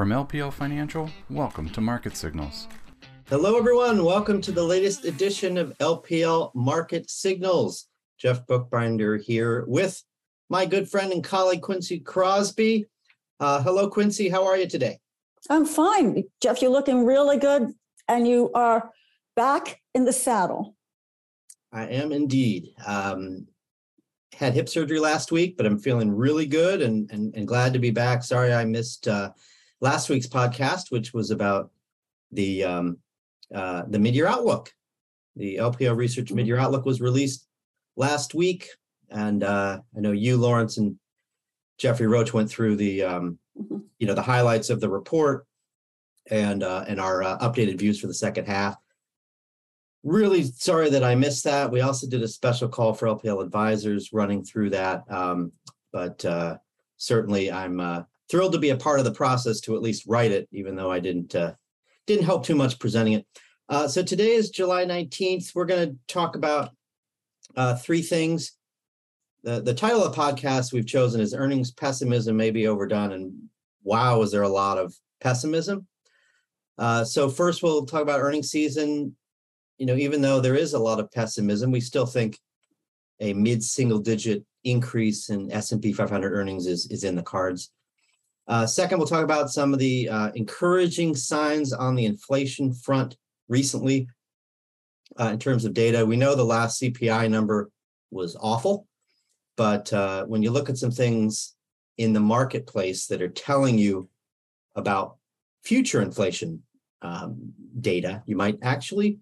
From LPL Financial, welcome to Market Signals. Hello, everyone. Welcome to the latest edition of LPL Market Signals. Jeff Buchbinder here with my good friend and colleague Quincy Crosby. Uh, hello, Quincy. How are you today? I'm fine. Jeff, you're looking really good and you are back in the saddle. I am indeed. Um, had hip surgery last week, but I'm feeling really good and, and, and glad to be back. Sorry I missed uh, last week's podcast, which was about the um, uh, the mid-year outlook. The LPL Research mm-hmm. mid-year outlook was released last week, and uh, I know you, Lawrence, and Jeffrey Roach went through the um, mm-hmm. you know the highlights of the report and uh, and our uh, updated views for the second half. Really sorry that I missed that. We also did a special call for LPL advisors running through that, um, but uh, certainly I'm uh, thrilled to be a part of the process to at least write it, even though I didn't uh, didn't help too much presenting it. Uh, so today is July 19th. We're going to talk about uh, three things. The, the title of the podcast we've chosen is Earnings Pessimism May Be Overdone. And wow, is there a lot of pessimism? Uh, so first we'll talk about earnings season. You know, even though there is a lot of pessimism, we still think a mid-single digit increase in S&P 500 earnings is, is in the cards. Uh, second, we'll talk about some of the uh, encouraging signs on the inflation front recently uh, in terms of data. We know the last CPI number was awful, but uh, when you look at some things in the marketplace that are telling you about future inflation um, data, you might actually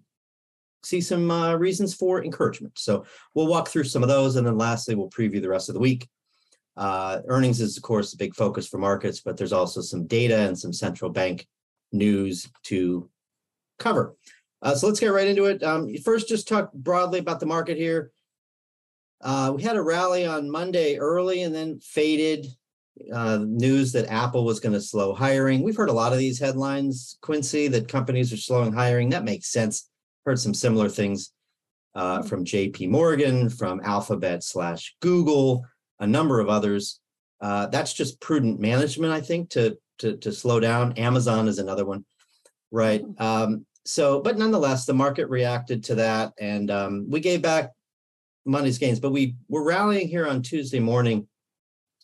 see some uh, reasons for encouragement. So we'll walk through some of those, and then lastly, we'll preview the rest of the week. Uh, earnings is, of course, a big focus for markets, but there's also some data and some central bank news to cover. Uh, so let's get right into it. Um, first, just talk broadly about the market here. Uh, we had a rally on Monday early and then faded. Uh, news that Apple was going to slow hiring. We've heard a lot of these headlines, Quincy, that companies are slowing hiring. That makes sense. Heard some similar things uh, from JP Morgan, from Alphabet slash Google a number of others. Uh, that's just prudent management, I think, to to to slow down. Amazon is another one, right? Mm-hmm. Um, so, but nonetheless, the market reacted to that, and um, we gave back Monday's gains. But we were rallying here on Tuesday morning,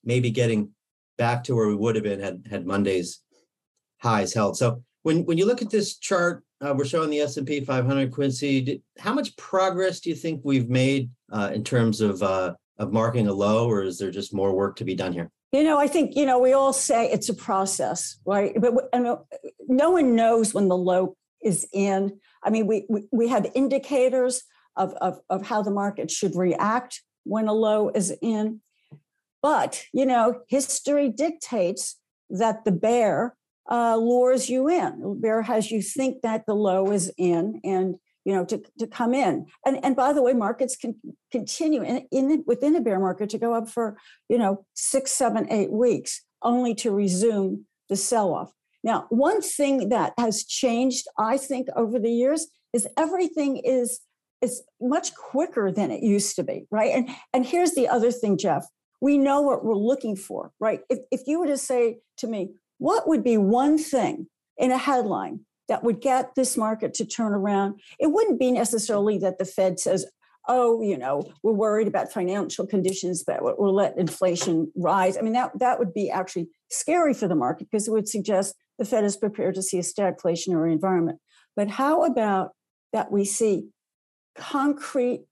maybe getting back to where we would have been had had Monday's highs held. So when when you look at this chart, uh, we're showing the S and P 500. Quincy, did, how much progress do you think we've made uh, in terms of uh, of marking a low, or is there just more work to be done here? You know, I think you know we all say it's a process, right? But no one knows when the low is in. I mean, we we, we have indicators of, of of how the market should react when a low is in, but you know, history dictates that the bear uh, lures you in. The bear has you think that the low is in, and you know, to, to come in. And, and by the way, markets can continue in, in within a bear market to go up for, you know, six, seven, eight weeks, only to resume the sell-off. Now, one thing that has changed, I think, over the years is everything is is much quicker than it used to be, right? And and here's the other thing, Jeff. We know what we're looking for, right? If if you were to say to me, what would be one thing in a headline that would get this market to turn around. It wouldn't be necessarily that the Fed says, oh, you know, we're worried about financial conditions but we'll let inflation rise. I mean, that, that would be actually scary for the market because it would suggest the Fed is prepared to see a stagflationary environment. But how about that we see concrete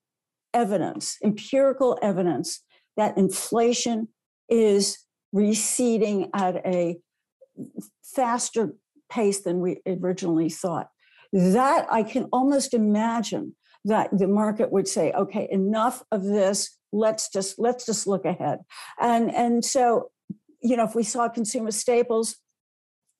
evidence, empirical evidence that inflation is receding at a faster pace than we originally thought. That I can almost imagine that the market would say, okay, enough of this. Let's just let's just look ahead. And and so, you know, if we saw consumer staples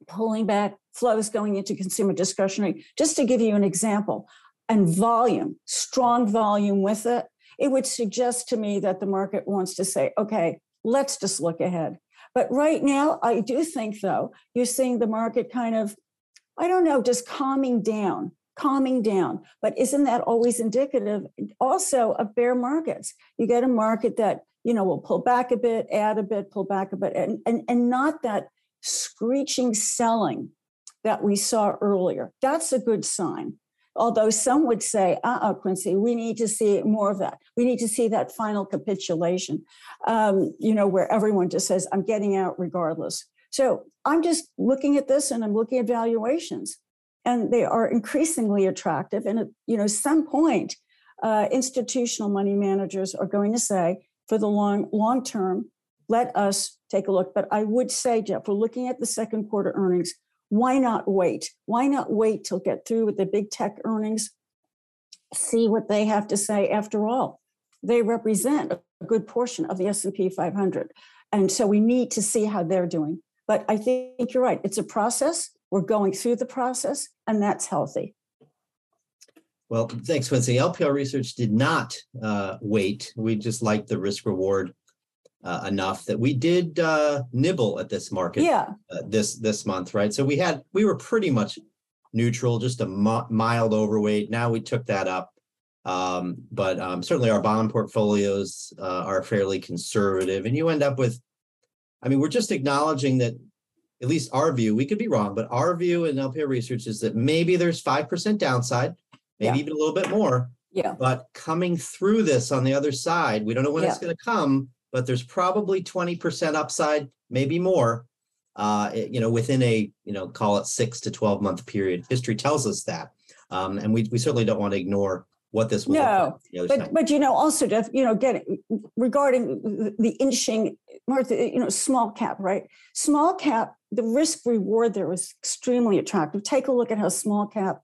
pulling back, flows going into consumer discretionary, just to give you an example, and volume, strong volume with it, it would suggest to me that the market wants to say, okay, let's just look ahead. But right now, I do think, though, you're seeing the market kind of, I don't know, just calming down, calming down. But isn't that always indicative also of bear markets? You get a market that, you know, will pull back a bit, add a bit, pull back a bit, and, and, and not that screeching selling that we saw earlier. That's a good sign. Although some would say, uh uh Quincy, we need to see more of that. We need to see that final capitulation, um, you know, where everyone just says, I'm getting out regardless. So I'm just looking at this and I'm looking at valuations, and they are increasingly attractive. And at you know, some point, uh, institutional money managers are going to say, for the long long term, let us take a look. But I would say, Jeff, we're looking at the second quarter earnings why not wait? Why not wait till get through with the big tech earnings? See what they have to say. After all, they represent a good portion of the S&P 500. And so we need to see how they're doing. But I think you're right. It's a process. We're going through the process, and that's healthy. Well, thanks, Quincy. LPL Research did not uh, wait. We just liked the risk reward uh, enough that we did uh, nibble at this market Yeah, uh, this this month, right? So we had we were pretty much neutral, just a mi- mild overweight. Now we took that up, um, but um, certainly our bond portfolios uh, are fairly conservative, and you end up with, I mean, we're just acknowledging that. At least our view, we could be wrong, but our view in LPL research is that maybe there's five percent downside, maybe Yeah. even a little bit more. yeah, But coming through this on the other side, we don't know when it's going to come, but there's probably 20% upside, maybe more, uh, you know, within a, you know, call it six to 12 month period. History tells us that. Um, and we, we certainly don't want to ignore what this will No, on the other but but you know also Jeff, you know, getting regarding the- the inching, Martha, you know, small cap, right? Small cap, the risk reward there was extremely attractive. Take a look at how small cap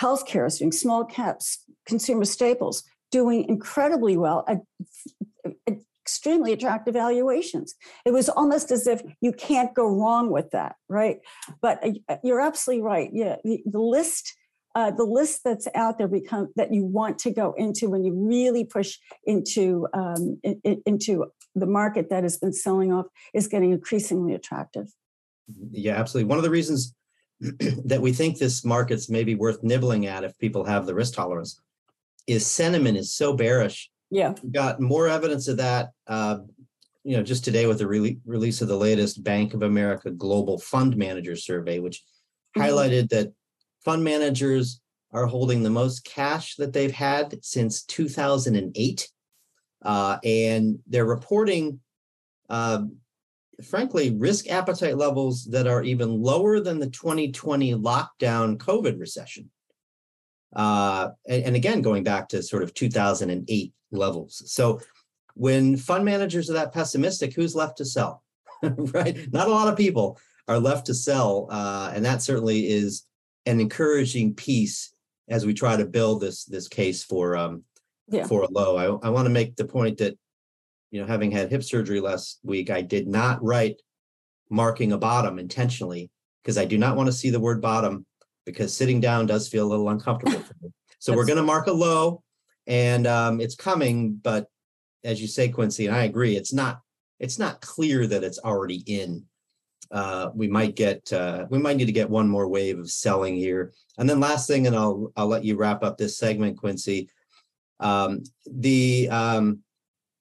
healthcare is doing. Small caps, consumer staples, doing incredibly well at, at extremely attractive valuations. It was almost as if you can't go wrong with that, right? But uh, you're absolutely right. Yeah, the, the list uh, the list that's out there become that you want to go into when you really push into um, in, in- into the market that has been selling off is getting increasingly attractive. Yeah, absolutely. One of the reasons that we think this market's maybe worth nibbling at if people have the risk tolerance is sentiment is so bearish Yeah, got more evidence of that uh, you know just today with the rele- release of the latest bank of america global fund manager survey which Mhm. highlighted that fund managers are holding the most cash that they've had since 2008 uh, and they're reporting uh, frankly risk appetite levels that are even lower than the 2020 lockdown covid recession uh, and, and again going back to sort of 2008 levels. So when fund managers are that pessimistic who's left to sell? Right? Not a lot of people are left to sell uh, and that certainly is an encouraging piece as we try to build this this case for um Yeah. for a low. I, I want to make the point that you know having had hip surgery last week i did not write marking a bottom intentionally because i do not want to see the word bottom because sitting down does feel a little uncomfortable for me. So we're going to mark a low and um, it's coming but as you say quincy and i agree it's not it's not clear that it's already in. Uh, we might get uh, we might need to get one more wave of selling here. And then last thing and i'll i'll let you wrap up this segment quincy. Um, the um,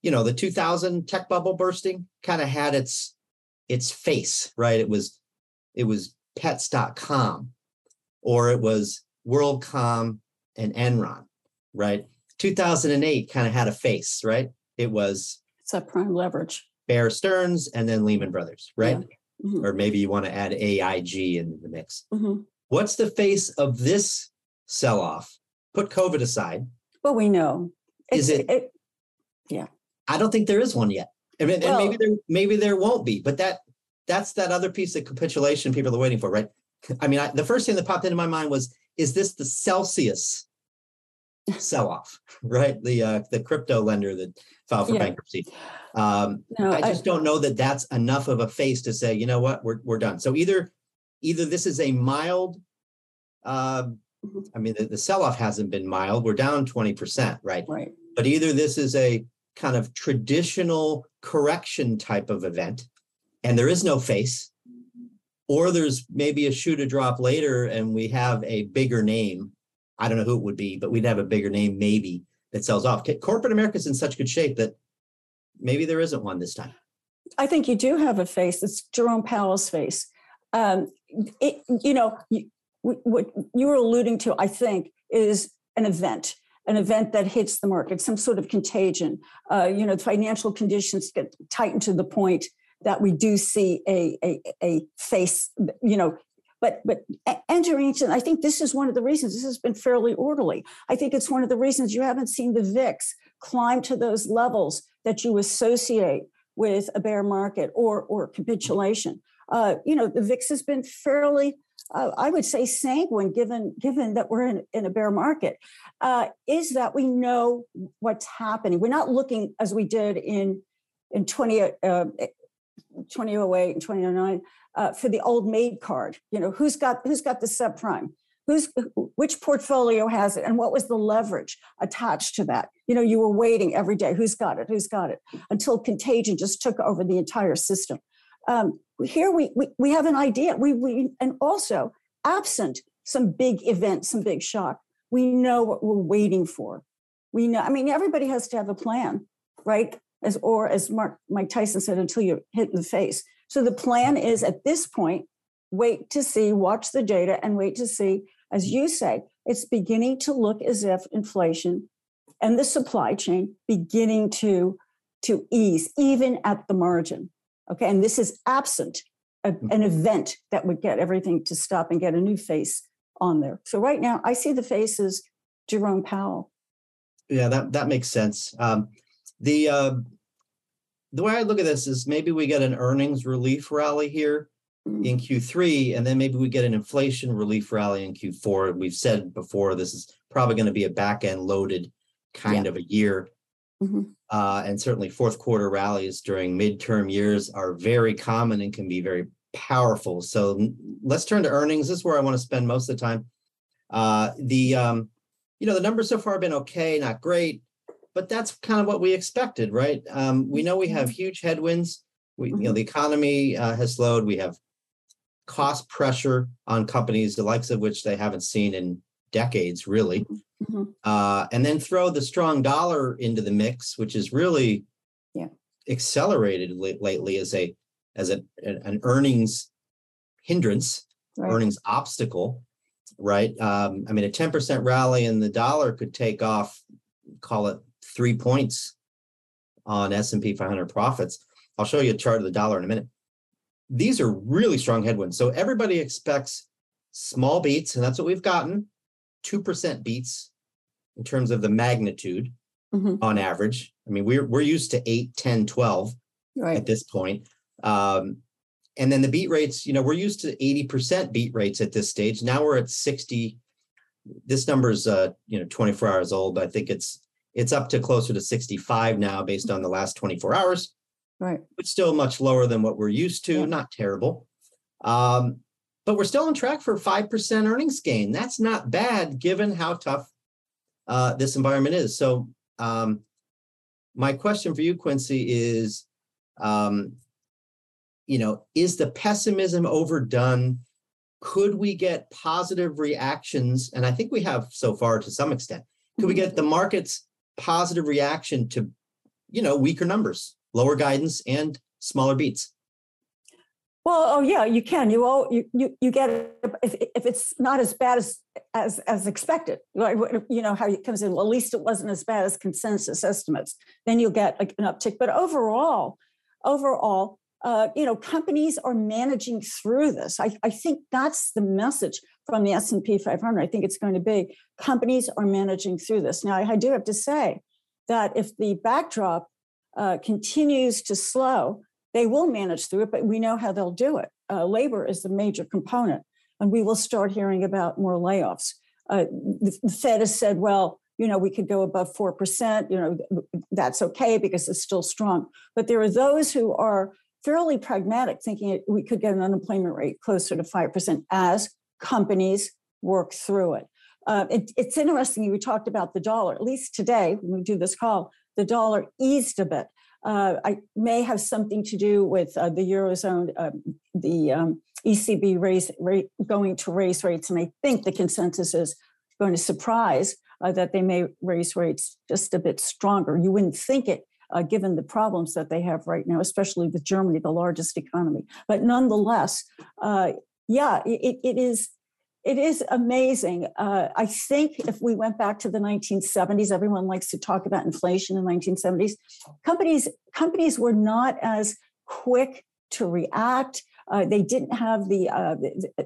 you know the 2000 tech bubble bursting kind of had its its face right? It was it was pets.com or it was worldcom and enron right 2008 kind of had a face right it was it's a prime leverage. bear stearns and then lehman brothers right Mhm, or maybe you want to add aig into the mix mhm. what's the face of this sell-off put covid aside Well, we know Is It's- it- Yeah. I don't think there is one yet. Mean, and maybe Well- there maybe there won't be, but that that's that other piece of capitulation people are waiting for, right? I mean, I, the first thing that popped into my mind was, is this the Celsius sell-off, right? The uh, the crypto lender that filed for Yeah. bankruptcy. Um, No, I I- just don't know that that's enough of a face to say, you know what, we're we're done. So either either this is a mild. Uh, Mhm. I mean, the, the sell-off hasn't been mild. We're down twenty percent, right? right. but either this is a kind of traditional correction type of event and there is no face or there's maybe a shoe to drop later and we have a bigger name i don't know who it would be but we'd have a bigger name maybe that sells off corporate america's in such good shape that maybe there isn't one this time I think you do have a face. It's Jerome Powell's face. um, it, you know, what you were alluding to, I think, is an event, an event that hits the market, some sort of contagion. Uh, you know, financial conditions get tightened to the point that we do see a, a, a face, you know, but but entering into, I think this is one of the reasons this has been fairly orderly. I think it's one of the reasons you haven't seen the VIX climb to those levels that you associate with a bear market or or capitulation. Uh, you know, the VIX has been fairly, uh, I would say, sanguine given given that we're in, in a bear market. Uh, is that we know what's happening? We're not looking as we did in in 20, uh, 2008 and 2009 uh, for the old maid card. You know, who's got who's got the subprime? Who's which portfolio has it, and what was the leverage attached to that? You know, you were waiting every day. Who's got it? Who's got it? Until contagion just took over the entire system. Um, here we, we we have an idea. We we and also absent some big event, some big shock. We know what we're waiting for. We know. I mean, everybody has to have a plan, right? As or as Mark Mike Tyson said, until you're hit in the face. So the plan is at this point, wait to see, watch the data, and wait to see. As you say, it's beginning to look as if inflation and the supply chain beginning to to ease, even at the margin. Okay, and this is absent a, mm. an event that would get everything to stop and get a new face on there. So right now, I see the faces Jerome Powell. Yeah, that that makes sense. Um, the uh, the way I look at this is maybe we get an earnings relief rally here in Q3, and then maybe we get an inflation relief rally in Q4. We've said before this is probably going to be a back end loaded kind yeah. of a year. Mm-hmm. Uh, and certainly fourth quarter rallies during midterm years are very common and can be very powerful. So let's turn to earnings. This is where I want to spend most of the time. Uh, the um, you know the numbers so far have been okay, not great, but that's kind of what we expected, right? Um, we know we have mm-hmm. huge headwinds. We you know mm-hmm. the economy uh, has slowed. We have cost pressure on companies, the likes of which they haven't seen in decades, really. Mm-hmm. Mm-hmm. Uh, and then throw the strong dollar into the mix, which is really yeah. accelerated lately as a as a, an earnings hindrance, right. earnings obstacle, right? Um, I mean, a ten percent rally in the dollar could take off, call it three points on S and P 500 profits. I'll show you a chart of the dollar in a minute. These are really strong headwinds. So everybody expects small beats, and that's what we've gotten 2% beats in terms of the magnitude mm-hmm. on average. I mean, we're, we're used to 8, 10, 12 right. at this point. Um, and then the beat rates, you know, we're used to 80% beat rates at this stage. Now we're at 60. This number is, uh, you know, 24 hours old. I think it's it's up to closer to 65 now based on the last 24 hours. Right. But still much lower than what we're used to. Yeah. Not terrible. Um, but we're still on track for 5% earnings gain. That's not bad given how tough uh, this environment is. So, um, my question for you, Quincy, is um, you know, is the pessimism overdone? Could we get positive reactions? And I think we have so far to some extent. Could we get the market's positive reaction to, you know, weaker numbers, lower guidance, and smaller beats? Well, oh yeah, you can. You all you you, you get it if, if it's not as bad as as as expected. Right? You know how it comes in. Well, at least it wasn't as bad as consensus estimates. Then you'll get like an uptick. But overall, overall, uh, you know, companies are managing through this. I, I think that's the message from the S and P 500. I think it's going to be companies are managing through this. Now, I do have to say that if the backdrop uh, continues to slow, they will manage through it, but we know how they'll do it. Uh, labor is the major component, and we will start hearing about more layoffs. Uh, the, the Fed has said, well, you know, we could go above 4%, you know, that's okay because it's still strong. But there are those who are fairly pragmatic, thinking we could get an unemployment rate closer to 5% as companies work through it. Uh, it. It's interesting, we talked about the dollar, at least today when we do this call, the dollar eased a bit uh, I may have something to do with uh, the eurozone, uh, the um, ECB raise rate going to raise rates, and I think the consensus is going to surprise uh, that they may raise rates just a bit stronger. You wouldn't think it uh, given the problems that they have right now, especially with Germany, the largest economy. But nonetheless, uh, yeah, it, it is. It is amazing. Uh, I think if we went back to the 1970s, everyone likes to talk about inflation in the 1970s. Companies companies were not as quick to react. Uh, they didn't have the, uh,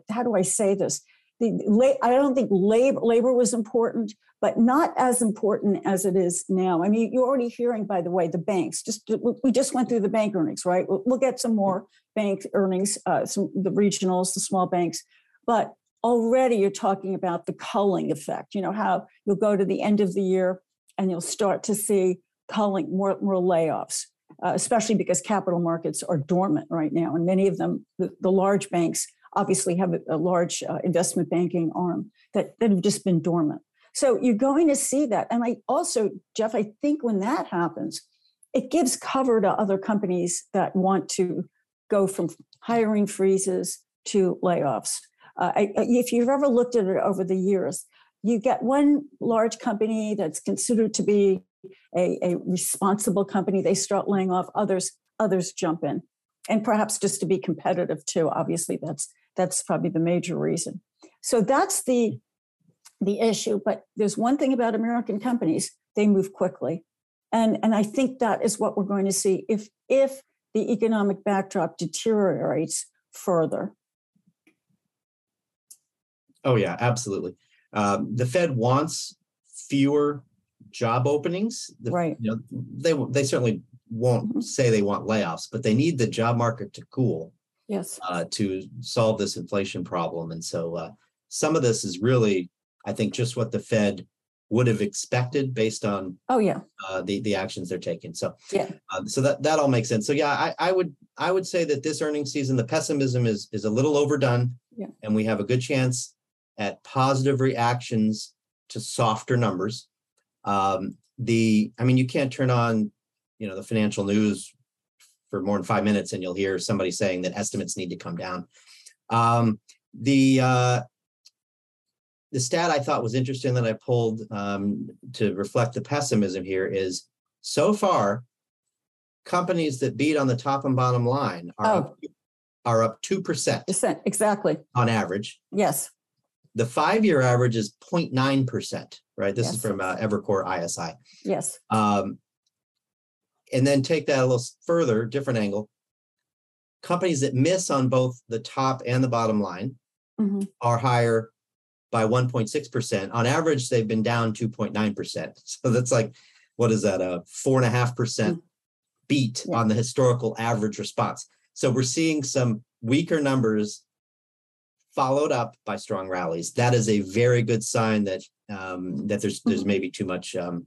how do I say this? The, I don't think labor, labor was important, but not as important as it is now. I mean, you're already hearing, by the way, the banks. Just we just went through the bank earnings, right? We'll, we'll get some more bank earnings, uh, some the regionals, the small banks, but already you're talking about the culling effect. You know how you'll go to the end of the year and you'll start to see culling more more layoffs uh, especially because capital markets are dormant right now. And many of them, the, the large banks, obviously have a, a large uh, investment banking arm that, that have just been dormant. So you're going to see that. And I also, Jeff, I think when that happens, it gives cover to other companies that want to go from hiring freezes to layoffs. Uh, I, if you've ever looked at it over the years, you get one large company that's considered to be a, a responsible company, they start laying off others, others jump in. And perhaps just to be competitive too. Obviously, that's that's probably the major reason. So that's the the issue. But there's one thing about American companies, they move quickly. And, and I think that is what we're going to see if if the economic backdrop deteriorates further. Oh yeah, absolutely. Um, the Fed wants fewer job openings. The, right. You know, they they certainly won't mm-hmm. say they want layoffs, but they need the job market to cool. Yes. Uh, to solve this inflation problem, and so uh, some of this is really, I think, just what the Fed would have expected based on oh yeah uh, the the actions they're taking. So yeah, uh, so that that all makes sense. So yeah, I, I would I would say that this earnings season, the pessimism is is a little overdone, yeah. and we have a good chance at positive reactions to softer numbers. Um, the, I mean, you can't turn on, you know, the financial news for more than five minutes and you'll hear somebody saying that estimates need to come down. Um, the uh, the stat I thought was interesting that I pulled um, to reflect the pessimism here is so far, companies that beat on the top and bottom line are oh. up, are up two percent exactly on average. Yes. The five-year average is 0.9 percent right? This Yes. is from uh, Evercore ISI. Yes. Um, and then take that a little further, different angle. Companies that miss on both the top and the bottom line Mhm. are higher by 1.6%. On average, they've been down 2.9%. So that's like, what is that? A four and a half percent beat Yeah. on the historical average response. So we're seeing some weaker numbers followed up by strong rallies. That is a very good sign that um, that there's there's Mhm. maybe too much um,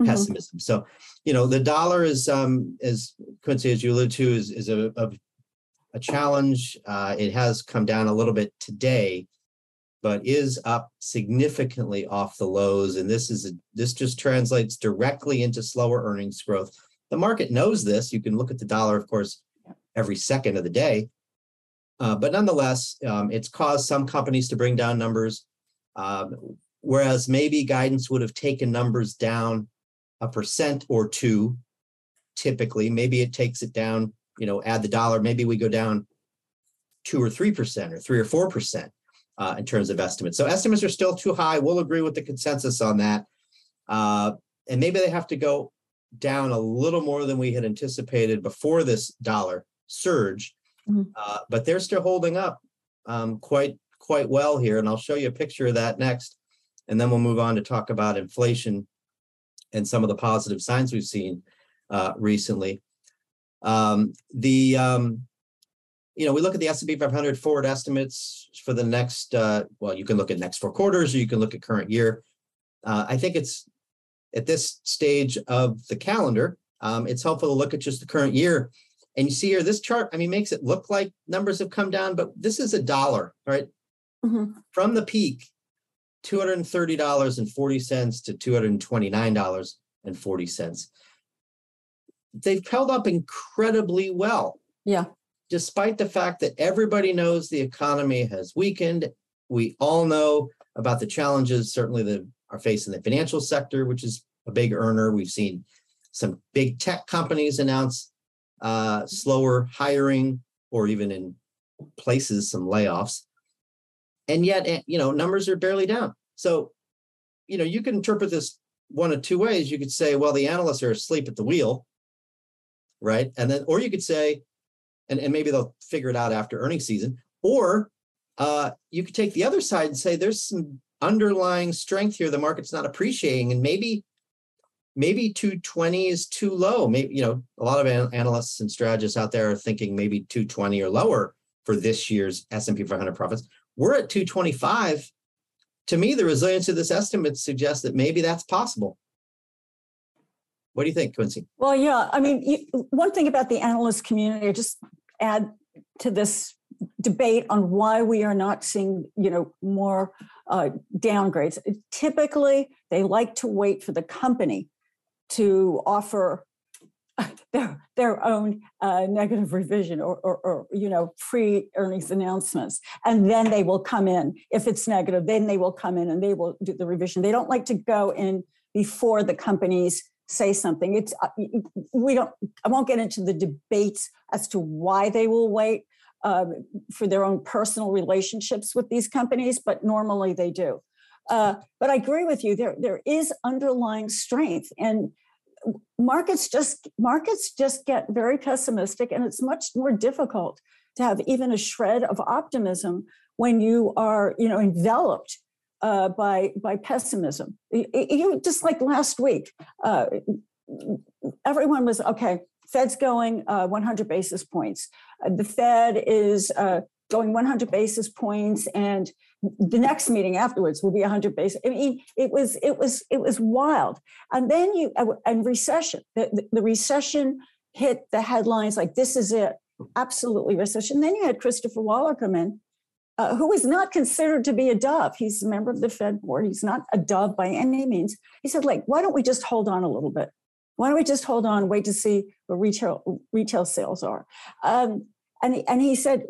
Mhm. pessimism. So, you know, the dollar is um, as Quincy, as you alluded to, is is a a, a challenge. Uh, it has come down a little bit today, but is up significantly off the lows. And this is a, this just translates directly into slower earnings growth. The market knows this. You can look at the dollar, of course, every second of the day. Uh, but nonetheless, um, it's caused some companies to bring down numbers. Um, whereas maybe guidance would have taken numbers down a percent or two typically. Maybe it takes it down you know add the dollar maybe we go down two or three percent or three or four percent uh, in terms of estimates. So estimates are still too high. We'll agree with the consensus on that. Uh, and maybe they have to go down a little more than we had anticipated before this dollar surge. Mhm. uh, but they're still holding up um, quite quite well here and i'll show you a picture of that next and then we'll move on to talk about inflation and some of the positive signs we've seen uh, recently. Um, the um, you know we look at the S&P 500 forward estimates for the next uh, well you can look at next four quarters or you can look at current year. Uh, I think it's at this stage of the calendar um, it's helpful to look at just the current year and you see here this chart I mean makes it look like numbers have come down but this is a dollar right Mhm. from the peak $230.40 to $229.40. They've held up incredibly well, Yeah. despite the fact that everybody knows the economy has weakened. We all know about the challenges, certainly that are facing the financial sector, which is a big earner. We've seen some big tech companies announce uh, slower hiring or even in places some layoffs. And yet, eh, you know, numbers are barely down. So, you know, you can interpret this one of two ways. You could say, well, the analysts are asleep at the wheel, right? And then, or you could say, and, and maybe they'll figure it out after earnings season, or uh, you could take the other side and say there's some underlying strength here the market's not appreciating, and maybe maybe 220 is too low. Maybe you know a lot of an- analysts and strategists out there are thinking maybe 220 or lower for this year's S&P 500 profits. We're at 225. To me, the resilience of this estimate suggests that maybe that's possible. What do you think, Quincy? Well, yeah, I mean, you, one thing about the analyst community, just add to this debate on why we are not seeing, you know, more uh, downgrades. Typically, they like to wait for the company to offer their their own uh, negative revision or, or, or you know pre earnings announcements, and then they will come in. If it's negative, then they will come in and they will do the revision. They don't like to go in before the companies say something. It's uh, we don't. I won't get into the debates as to why they will wait um, for their own personal relationships with these companies, but normally they do. Uh, but I agree with you. There there is underlying strength, and markets just markets just get very pessimistic, and it's much more difficult to have even a shred of optimism when you are you know enveloped uh, by by pessimism. You, just like last week, uh, everyone was okay. Fed's going uh, 100 basis points. Uh, the Fed is uh, going 100 basis points, and the next meeting afterwards will be 100 basis. I mean, it was it was it was wild. And then you uh, and recession. The, the, recession hit the headlines like this is it, absolutely recession. Then you had Christopher Waller come in uh, who is not considered to be a dove. He's a member of the Fed board. He's not a dove by any means. He said, like, why don't we just hold on a little bit? Why don't we just hold on, wait to see what retail retail sales are? Um, and and he said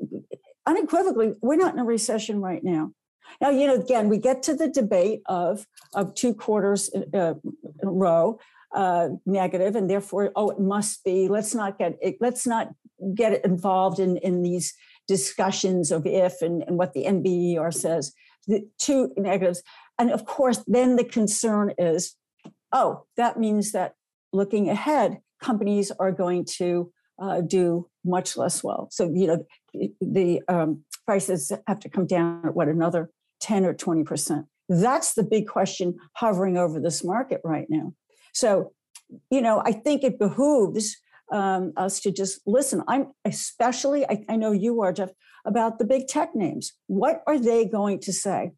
unequivocally, we're not in a recession right now. Now, you know, again, we get to the debate of of two quarters uh, in a row uh, negative, and therefore, oh, it must be. Let's not get it, let's not get involved in in these discussions of if and, and what the NBER says, the two negatives. And of course, then the concern is oh, that means that looking ahead, companies are going to uh, do much less well. So, you know, the um, prices have to come down at what, another 10 or 20%. That's the big question hovering over this market right now. So, you know, I think it behooves um, us to just listen. I'm especially, I, I know you are, Jeff, about the big tech names. What are they going to say?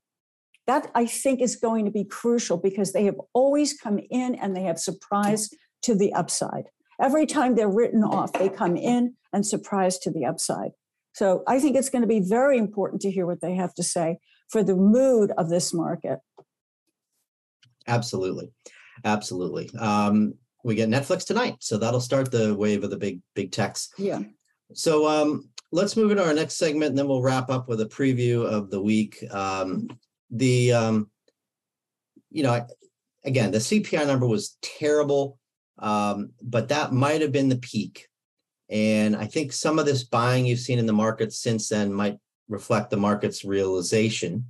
That I think is going to be crucial because they have always come in and they have surprised to the upside. Every time they're written off, they come in and surprise to the upside. So I think it's going to be very important to hear what they have to say for the mood of this market. Absolutely. Absolutely. Um, we get Netflix tonight, so that'll start the wave of the big big techs. Yeah. So um, let's move into our next segment, and then we'll wrap up with a preview of the week. Um, the um, you know, again, the CPI number was terrible, um, but that might have been the peak. And I think some of this buying you've seen in the market since then might reflect the market's realization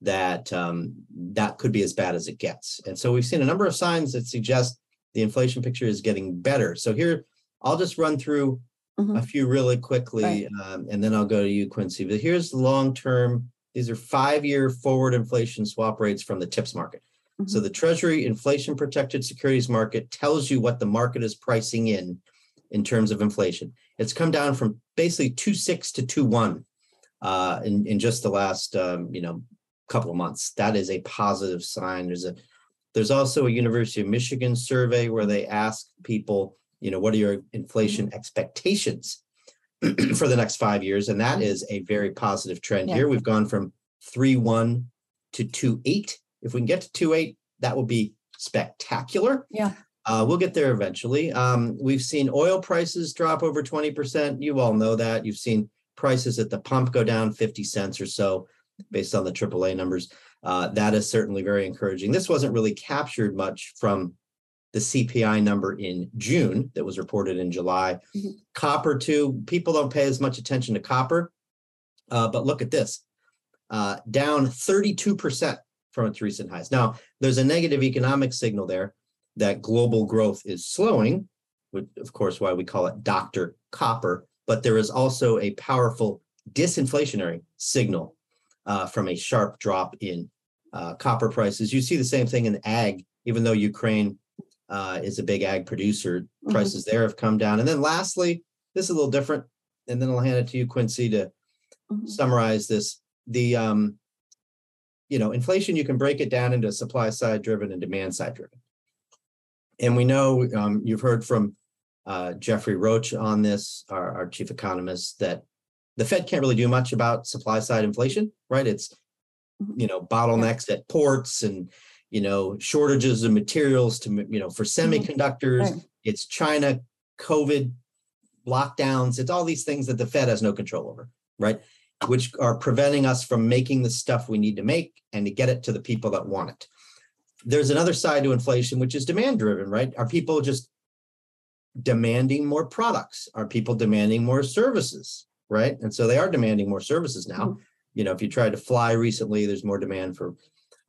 that um, that could be as bad as it gets. And so we've seen a number of signs that suggest the inflation picture is getting better. So here, I'll just run through mm-hmm. a few really quickly, right. um, and then I'll go to you, Quincy. But here's the long term. These are five year forward inflation swap rates from the TIPS market. Mm-hmm. So the Treasury inflation protected securities market tells you what the market is pricing in in terms of inflation. It's come down from basically two six to two one uh, in in just the last um, you know couple of months. That is a positive sign. There's a there's also a University of Michigan survey where they ask people, you know, what are your inflation expectations for the next five years? And that is a very positive trend yeah. here. We've gone from 3.1 to 2.8. If we can get to 2.8, that would be spectacular. Yeah. Uh, we'll get there eventually. Um, we've seen oil prices drop over 20%. You all know that. You've seen prices at the pump go down 50 cents or so based on the AAA numbers uh, that is certainly very encouraging. This wasn't really captured much from the CPI number in June that was reported in July. Mhm. Copper, too, people don't pay as much attention to copper. Uh, but look at this uh, down 32% from its recent highs. Now, there's a negative economic signal there that global growth is slowing, which, of course, why we call it Dr. Copper. But there is also a powerful disinflationary signal uh, from a sharp drop in uh, copper prices. You see the same thing in ag, even though Ukraine uh, is a big ag producer, Mhm. prices there have come down. And then lastly, this is a little different, and then I'll hand it to you, Quincy, to Mhm. summarize this. The um, you know, inflation, you can break it down into supply side driven and demand side driven. And we know um, you've heard from uh, Jeffrey Roach on this, our, our chief economist, that the Fed can't really do much about supply side inflation, right? It's Mhm. you know bottlenecks at ports and you know shortages of materials to you know for semiconductors. Right. It's China, COVID, lockdowns. It's all these things that the Fed has no control over, right? Which are preventing us from making the stuff we need to make and to get it to the people that want it. There's another side to inflation, which is demand driven, right? Are people just demanding more products? Are people demanding more services? Right. And so they are demanding more services now. You know, if you tried to fly recently, there's more demand for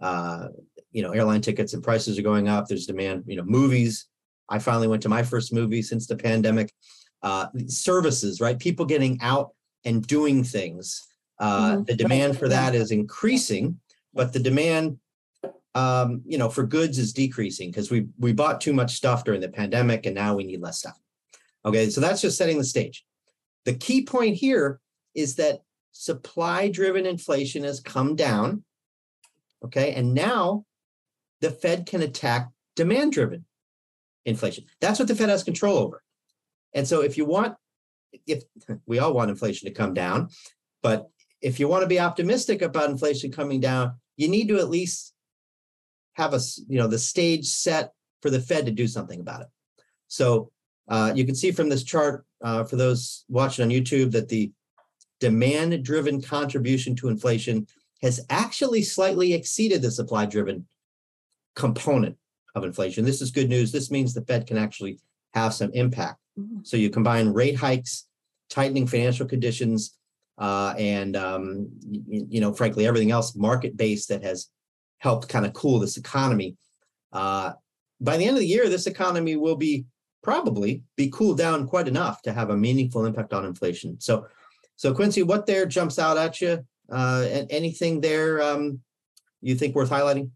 uh, you know, airline tickets and prices are going up. There's demand, you know, movies. I finally went to my first movie since the pandemic. Uh, services, right? People getting out and doing things. Uh, Mhm. The demand for that is increasing, but the demand, um, you know, for goods is decreasing because we we bought too much stuff during the pandemic, and now we need less stuff. Okay, so that's just setting the stage. The key point here is that supply-driven inflation has come down. Okay, and now the Fed can attack demand-driven inflation. That's what the Fed has control over. And so if you want, if we all want inflation to come down, but if you want to be optimistic about inflation coming down, you need to at least have a you know, the stage set for the Fed to do something about it. So uh, you can see from this chart, uh, for those watching on YouTube, that the demand-driven contribution to inflation has actually slightly exceeded the supply-driven component of inflation. This is good news. This means the Fed can actually have some impact. So you combine rate hikes, tightening financial conditions, uh, and um, y- you know, frankly, everything else market-based that has helped kind of cool this economy. Uh, by the end of the year, this economy will be probably be cooled down quite enough to have a meaningful impact on inflation. So, so Quincy, what there jumps out at you? Uh, anything there um, you think worth highlighting?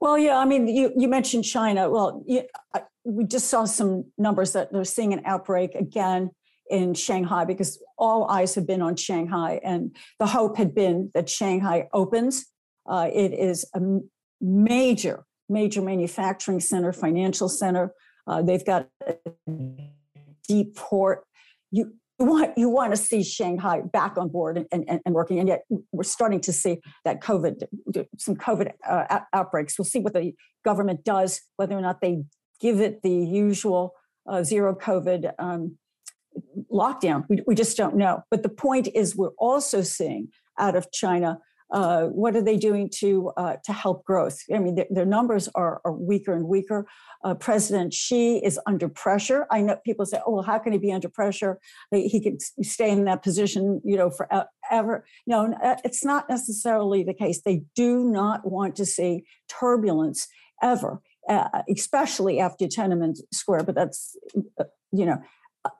Well, yeah, I mean, you, you mentioned China. Well, you, I, we just saw some numbers that they're seeing an outbreak again in Shanghai because all eyes have been on Shanghai, and the hope had been that Shanghai opens. Uh, it is a major, major manufacturing center, financial center. Uh, they've got a deep port. You want you want to see Shanghai back on board and, and, and working, and yet we're starting to see that COVID, some COVID uh, outbreaks. We'll see what the government does, whether or not they give it the usual uh, zero COVID um, lockdown. We, we just don't know. But the point is, we're also seeing out of China. Uh, what are they doing to uh, to help growth? I mean, their, numbers are, are weaker and weaker. Uh, President Xi is under pressure. I know people say, "Oh, well, how can he be under pressure? He, he could stay in that position, you know, forever." No, uh, it's not necessarily the case. They do not want to see turbulence ever, uh, especially after Tiananmen Square. But that's, uh, you know,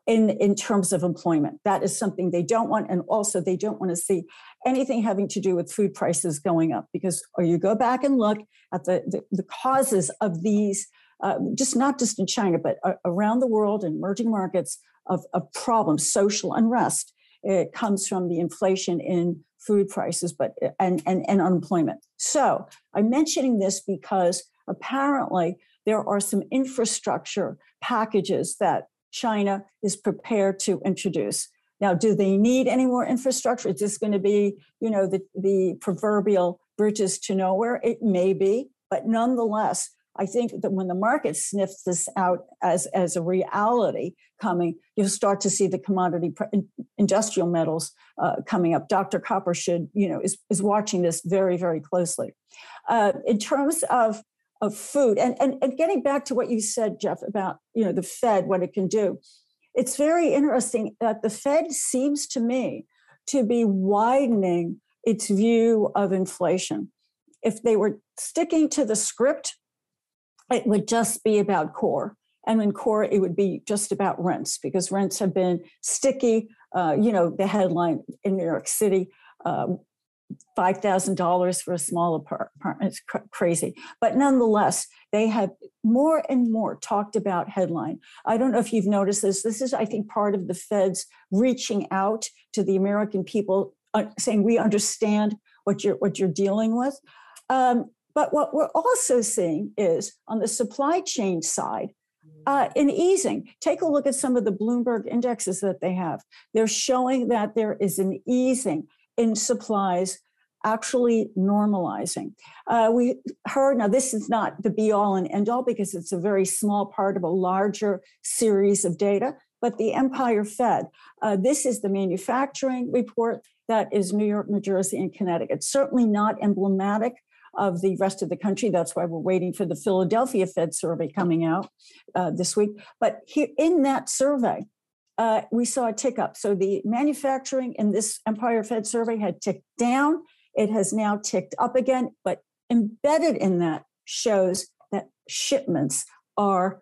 in in terms of employment, that is something they don't want, and also they don't want to see anything having to do with food prices going up because, or you go back and look at the the, the causes of these. Uh, just not just in China, but around the world in emerging markets of, of problems, social unrest. It comes from the inflation in food prices, but and, and and unemployment. So I'm mentioning this because apparently there are some infrastructure packages that China is prepared to introduce. Now, do they need any more infrastructure? Is this going to be, you know, the, the proverbial bridges to nowhere? It may be, but nonetheless, I think that when the market sniffs this out as, as a reality coming, you'll start to see the commodity industrial metals uh, coming up. Dr. Copper should, you know, is, is watching this very, very closely. Uh, in terms of of food. And, and, and getting back to what you said, Jeff, about you know the Fed, what it can do. It's very interesting that the Fed seems to me to be widening its view of inflation. If they were sticking to the script, it would just be about core. And in core, it would be just about rents because rents have been sticky. Uh, you know, the headline in New York City uh, $5,000 for a small apartment. It's cr- crazy. But nonetheless, they have more and more talked about headline. I don't know if you've noticed this. This is, I think, part of the Fed's reaching out to the American people, uh, saying, we understand what you're, what you're dealing with. Um, but what we're also seeing is on the supply chain side, uh, in easing. Take a look at some of the Bloomberg indexes that they have. They're showing that there is an easing in supplies actually normalizing. Uh, we heard, now this is not the be all and end all because it's a very small part of a larger series of data, but the Empire Fed, uh, this is the manufacturing report that is New York, New Jersey, and Connecticut. Certainly not emblematic of the rest of the country. That's why we're waiting for the Philadelphia Fed survey coming out uh, this week. But here in that survey, uh, we saw a tick up. So the manufacturing in this Empire Fed survey had ticked down. It has now ticked up again, but embedded in that shows that shipments are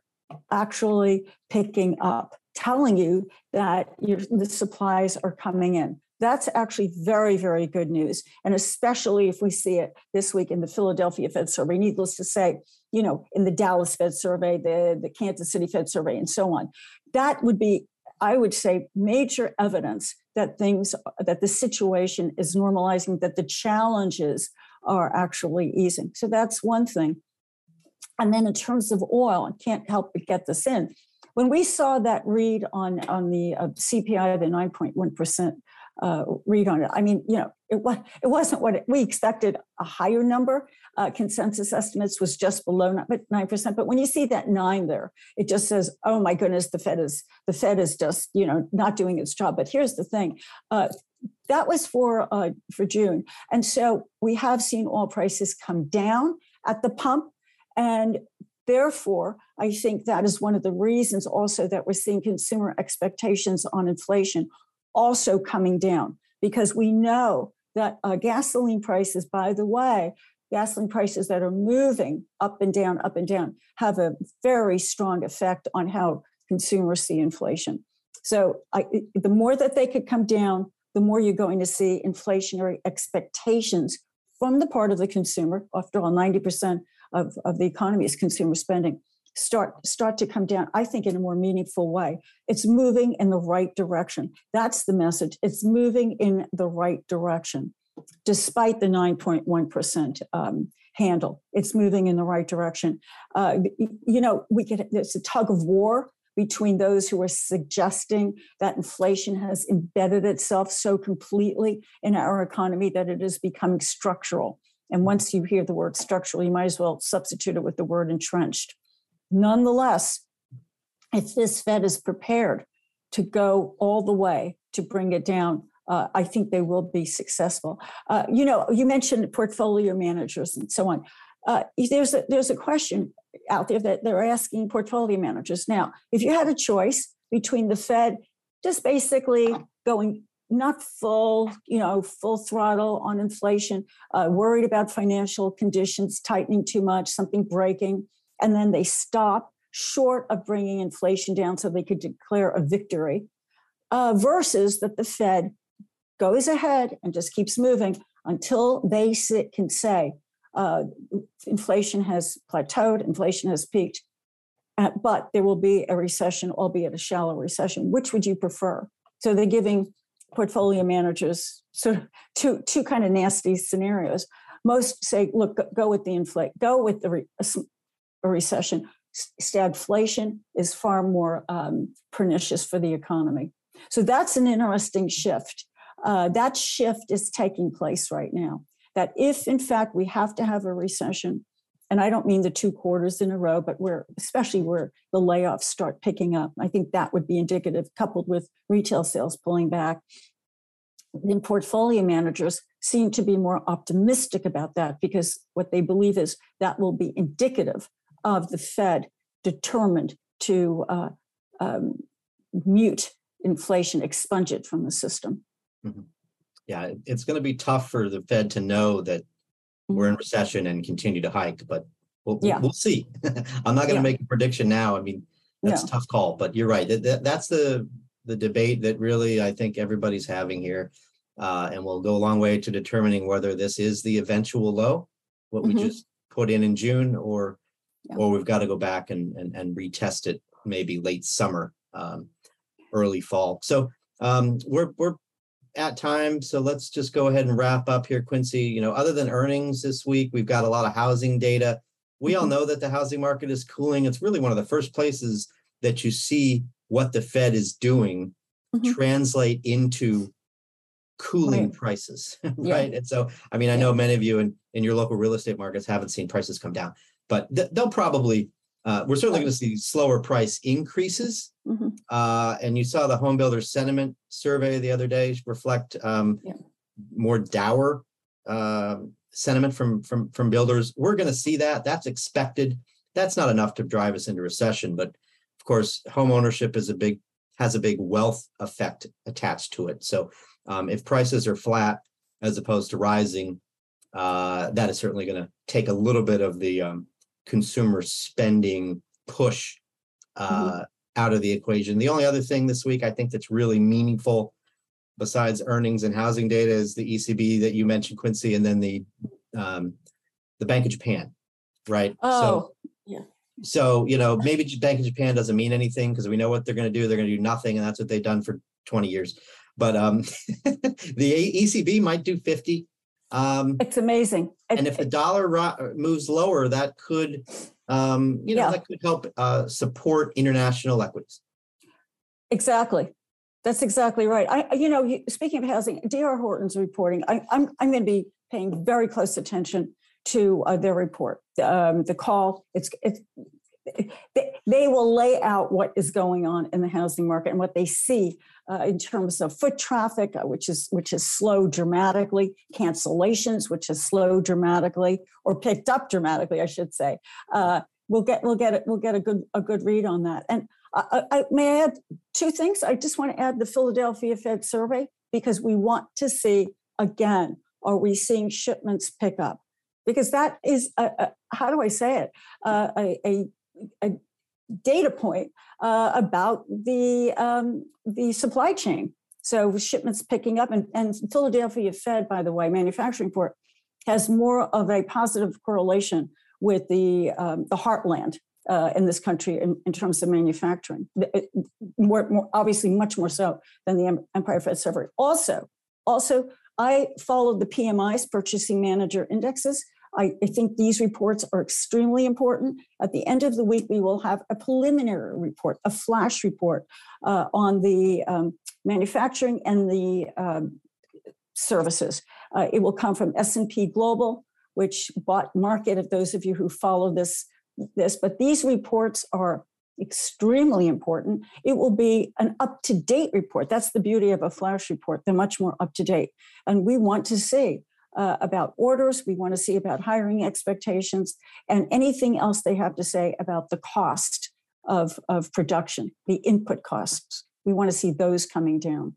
actually picking up, telling you that your, the supplies are coming in. That's actually very, very good news. And especially if we see it this week in the Philadelphia Fed survey, needless to say, you know, in the Dallas Fed survey, the, the Kansas City Fed survey, and so on. That would be I would say, major evidence that things, that the situation is normalizing, that the challenges are actually easing. So that's one thing. And then in terms of oil, I can't help but get this in. When we saw that read on, on the uh, CPI, the 9.1%, uh, read on it. I mean, you know, it was it wasn't what it, we expected. A higher number. Uh, consensus estimates was just below nine percent. But when you see that nine there, it just says, "Oh my goodness, the Fed is the Fed is just you know not doing its job." But here's the thing. Uh, that was for uh, for June, and so we have seen oil prices come down at the pump, and therefore, I think that is one of the reasons also that we're seeing consumer expectations on inflation also coming down because we know that uh, gasoline prices, by the way, gasoline prices that are moving up and down, up and down, have a very strong effect on how consumers see inflation. So, I, the more that they could come down, the more you're going to see inflationary expectations from the part of the consumer. After all, 90% of, of the economy is consumer spending start start to come down i think in a more meaningful way. It's moving in the right direction. That's the message. It's moving in the right direction despite the 9.1% um, handle. It's moving in the right direction. Uh, you know we get there's a tug of war between those who are suggesting that inflation has embedded itself so completely in our economy that it is becoming structural. And once you hear the word structural you might as well substitute it with the word entrenched Nonetheless, if this Fed is prepared to go all the way to bring it down, uh, I think they will be successful. Uh, you know, you mentioned portfolio managers and so on. Uh, there's a there's a question out there that they're asking portfolio managers now. If you had a choice between the Fed just basically going not full, you know, full throttle on inflation, uh, worried about financial conditions tightening too much, something breaking, and then they stop short of bringing inflation down so they could declare a victory, uh, versus that the Fed goes ahead and just keeps moving until they sit, can say uh, inflation has plateaued, inflation has peaked, uh, but there will be a recession, albeit a shallow recession. Which would you prefer? So they're giving portfolio managers sort of two two kind of nasty scenarios. Most say, look, go with the inflate, go with the re- a recession. Stagflation is far more um, pernicious for the economy. So that's an interesting shift. Uh, that shift is taking place right now. That if, in fact, we have to have a recession, and I don't mean the two quarters in a row, but where, especially where the layoffs start picking up, I think that would be indicative, coupled with retail sales pulling back. then portfolio managers seem to be more optimistic about that because what they believe is that will be indicative of the Fed determined to uh, um, mute inflation, expunge it from the system. Mm-hmm. Yeah, it's going to be tough for the Fed to know that we're in recession and continue to hike, but we'll, yeah. we'll see. I'm not going to yeah. make a prediction now. I mean, that's a tough call, but you're right. That, that, that's the the debate that really I think everybody's having here, uh, and will go a long way to determining whether this is the eventual low, what mm-hmm. we just put in in June, or yeah. or we've got to go back and, and and retest it maybe late summer, um, early fall. So um, we're we're at time. So let's just go ahead and wrap up here, Quincy. You know, other than earnings this week, we've got a lot of housing data. We all mm-hmm. know that the housing market is cooling. It's really one of the first places that you see what the Fed is doing mm-hmm. translate into cooling right. prices, right? Yeah. And so, I mean, I know many of you in, in your local real estate markets haven't seen prices come down, but th- they'll probably uh, we're certainly going to see slower price increases. Mm-hmm. Uh, and you saw the home builder sentiment survey the other day reflect um, yeah. more dour uh, sentiment from from from builders. We're going to see that. That's expected. That's not enough to drive us into recession, but of course, home ownership is a big has a big wealth effect attached to it. So um, if prices are flat as opposed to rising, uh, that is certainly going to take a little bit of the um, consumer spending push mm-hmm. uh, mm-hmm. out of the equation. The only other thing this week I think that's really meaningful besides earnings and housing data is the ECB that you mentioned, Quincy, and then the um, the Bank of Japan, right? Oh, so, yeah. So you know maybe Bank of Japan doesn't mean anything because we know what they're going to do. They're going to do nothing, and that's what they've done for 20 years. But um, the ECB might do 50 um, it's amazing. And if the dollar ro- moves lower, that could, um, you know, yeah. that could help uh, support international equities. Exactly. That's exactly right. I, you know, speaking of housing, DR Horton's reporting. I, am I'm, I'm going to be paying very close attention to uh, their report. Um, the call. It's it's they, they will lay out what is going on in the housing market and what they see uh, in terms of foot traffic, uh, which is which has slowed dramatically, cancellations, which has slowed dramatically or picked up dramatically, I should say. Uh, we'll get we'll get it we'll get a good a good read on that. And I, I may I add two things. I just want to add the Philadelphia Fed survey because we want to see again are we seeing shipments pick up because that is a, a, how do I say it uh, a, a, a data point uh, about the um, the supply chain. So shipments picking up, and, and Philadelphia Fed, by the way, manufacturing report has more of a positive correlation with the um, the heartland uh, in this country in, in, terms of manufacturing. More, more, obviously, much more so than the Empire Fed survey. Also, also, I followed the PMI's Purchasing Manager Indexes. I, I, think these reports are extremely important. At the end of the week, we will have a preliminary report, a flash report uh, on the um, manufacturing and the um, services. Uh, it will come from S&P Global, which bought Markit of those of you who follow this. This, but these reports are extremely important. It will be an up to date report. That's the beauty of a flash report. They're much more up to date. And we want to see uh, about orders. We want to see about hiring expectations and anything else they have to say about the cost of, of production, the input costs. We want to see those coming down.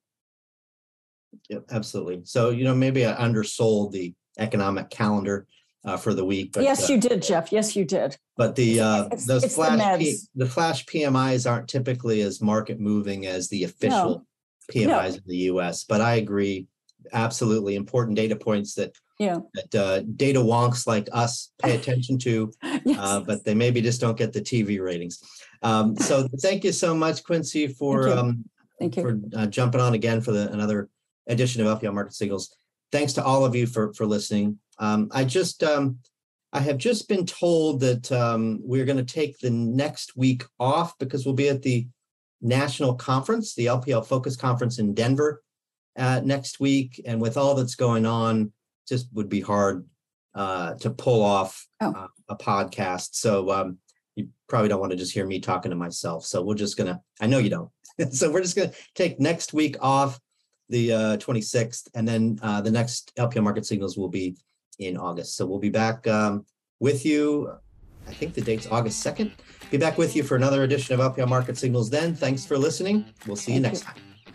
Yep, absolutely. So, you know, maybe I undersold the economic calendar uh, for the week. But, yes, uh, you did, Jeff. Yes, you did. But the uh, it's, those it's flash the, P, the, flash PMIs aren't typically as market moving as the official no. PMIs no. in the U.S. But I agree absolutely important data points that yeah. that uh, data wonks like us pay attention to yes. uh, but they maybe just don't get the tv ratings. Um, so thank you so much quincy for thank you, um, thank you. for uh, jumping on again for the, another edition of lpl market signals. Thanks to all of you for for listening. Um, i just um, i have just been told that um, we're going to take the next week off because we'll be at the national conference the lpl focus conference in denver uh, next week, and with all that's going on, just would be hard uh, to pull off oh. uh, a podcast. So um, you probably don't want to just hear me talking to myself. So we're just gonna. I know you don't. so we're just gonna take next week off. the uh, 26th, and then uh, the next LPL Market Signals will be in August. So we'll be back um, with you. I think the date's August 2nd. Be back with you for another edition of LPL Market Signals then. Thanks for listening. We'll see you Thank next you. time.